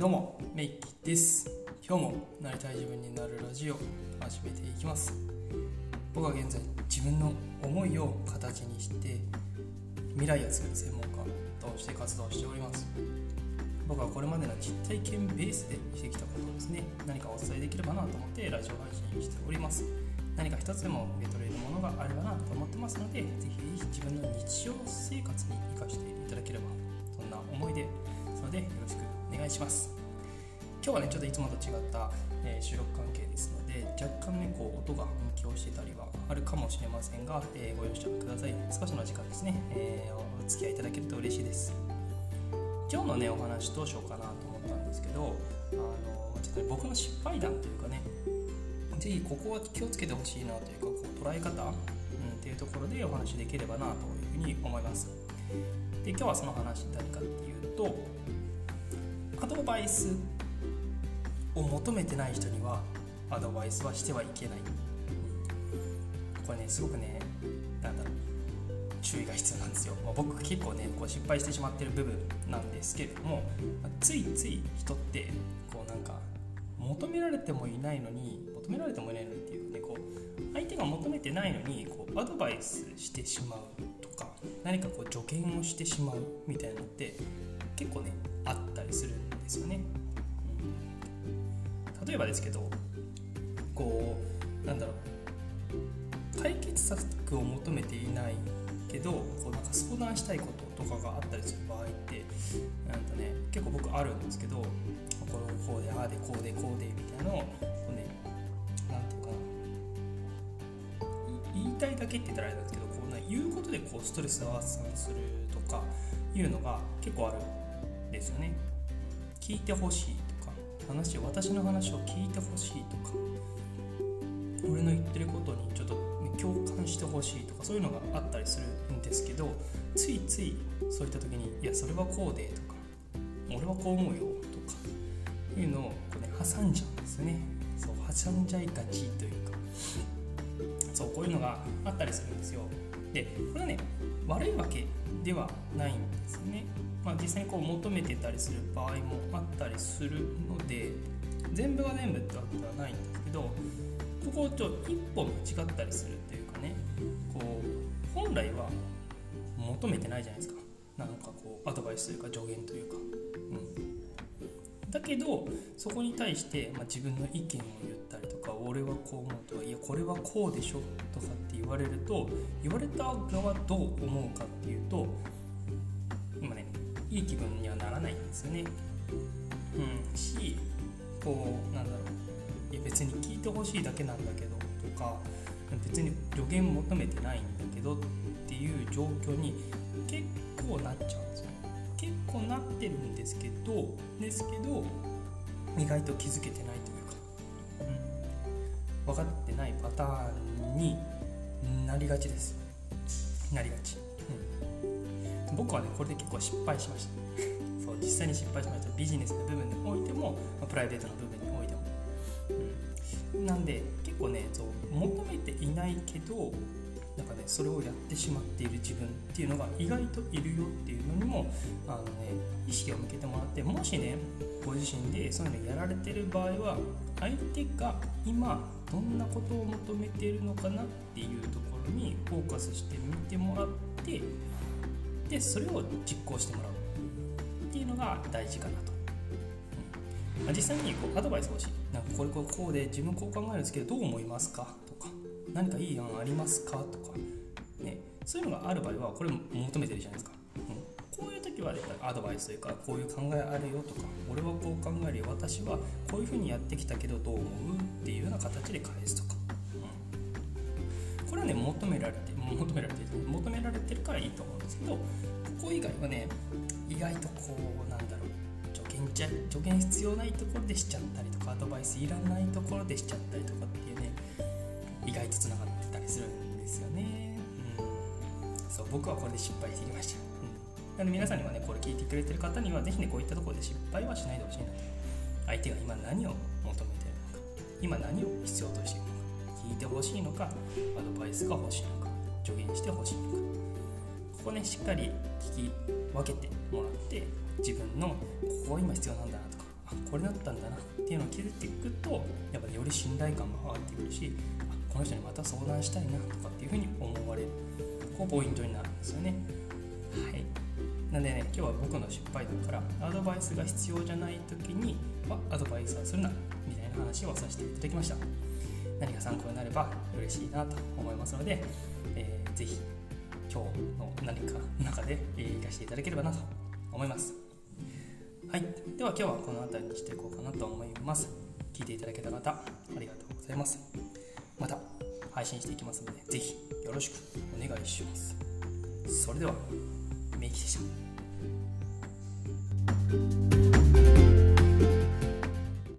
どうもメイキです。今日もなりたい自分になるラジオ始めていきます。僕は現在自分の思いを形にして未来を作る専門家として活動しております。僕はこれまでの実体験ベースでしてきたことをですね。何かお伝えできればなと思ってラジオ配信しております。何か一つでも受け取れるものがあればなと思ってますのでぜひ自分の日常生活に生かしていただければそんな思いで。すのでよろしく。お願いします。今日はねちょっといつもと違った、えー、収録関係ですので若干ねこう音が反響してたりはあるかもしれませんが、えー、ご容赦ください。少しの時間ですね、えー、お付き合いいただけると嬉しいです。今日のねお話どうしようかなと思ったんですけどあのちょっと、ね、僕の失敗談というかねぜひここは気をつけてほしいなというかこう捉え方、うん、っていうところでお話できればなというふうに思います。で今日はその話何かっていうとアドバイスを求めてない人にはアドバイスはしてはいけない。これねすごくねなんだろう注意が必要なんですよ、まあ、僕結構ねこう失敗してしまってる部分なんですけれども、まあ、ついつい人ってこうなんか求められてもいないのに求められてもいないのにっていうねこう相手が求めてないのにこうアドバイスしてしまうとか何かこう助言をしてしまうみたいなのって結構ねあったりするんですよね。うん、例えばですけどこうなんだろう。解決策を求めていないけどこうなんか相談したいこととかがあったりする場合ってなんとね結構僕あるんですけどこれこうでああでこうでこうでみたいなのをねなんていうかな。言いたいだけって言ったらあれなんですけどこう、ね、言うことでこうストレスを発散するとかいうのが結構あるですよね。聞いてほしいとか話私の話を聞いてほしいとか俺の言ってることにちょっと共感してほしいとかそういうのがあったりするんですけどついついそういった時に「いやそれはこうで」とか「俺はこう思うよ」とかいうのをこう、ね、挟んじゃうんですね。そう挟んじゃいがちというか。そうこういうのがあったりするんですよ。でこれはね悪いわけではないんですね、まあ、実際にこう求めてたりする場合もあったりするので全部が全部ってわけではないんですけどここをちょっと一歩間違ったりするというかねこう本来は求めてないじゃないですか。なんかこうアドバイスというか助言というか、うん、だけどそこに対して、まあ、自分の意見を言ったりとか俺はこう思うとかいやこれはこうでしょとかって言われると言われた側どう思うかっていうといい気分にはならないんですよね、うん、しこうなんだろう。いや別に聞いてほしいだけなんだけどとか別に助言求めてないんだけどっていう状況に結構なっちゃうんですよ。結構なってるんですけどですけど意外と気づけてないというか、うん、分かってないパターンになりがちです。なりがち、僕はねこれで結構失敗しました。そう実際に失敗しました。ビジネスの部分においても、まプライベートの部分においても。なんで結構ねそう求めていないけどなんかねそれをやってしまっている自分っていうのが意外といるよっていうのにもあの、ね、意識を向けてもらってもしねご自身でそういうのやられてる場合は相手が今どんなことを求めているのかなっていうところにフォーカスしてみてもらってでそれを実行してもらう。っていうのが大事かなと。まあ、実際にこうアドバイス欲しい。なんかこれこうこうで自分こう考えるんですけどどう思いますか？とか何かいい案ありますか？とか、ね、そういうのがある場合はこれ求めてるじゃないですか、うん、こういう時はアドバイスというかこういう考えあるよとか俺はこう考えるよ。私はこういうふうにやってきたけどどう思う？っていうような形で返すとか、これはね求められて求められて求められてるからいいと思うんですけどここ以外はね意外とこうなんだろう。助言助言必要ないところでしちゃったりとかアドバイスいらないところでしちゃったりとかっていうね意外とつながってたりするんですよね、うん、そう僕はこれで失敗してきました、うん、なので皆さんにはねこれ聞いてくれてる方には是非ねこういったところで失敗はしないでほしいな。と相手が今何を求めてるのか。今何を必要としているのか。聞いてほしいのかアドバイスが欲しいのか助言してほしいのか。ここねしっかり聞き分けてもらって自分のここが今必要なんだなとかあこれだったんだなっていうのを気づいていくとやっぱより信頼感が上がってくるしあこの人にまた相談したいなとかっていうふうに思われるここポイントになるんですよね。はい。なんでね今日は僕の失敗談からアドバイスが必要じゃない時にはアドバイスはするなみたいな話をさせていただきました。何か参考になれば嬉しいなと思いますので、えー、ぜひ今日の何かの中で活かしていただければなと思います。はい。では今日はこの辺りにしていこうかなと思います。聞いていただけた方ありがとうございます。また配信していきますのでぜひよろしくお願いします。それではメイキでした。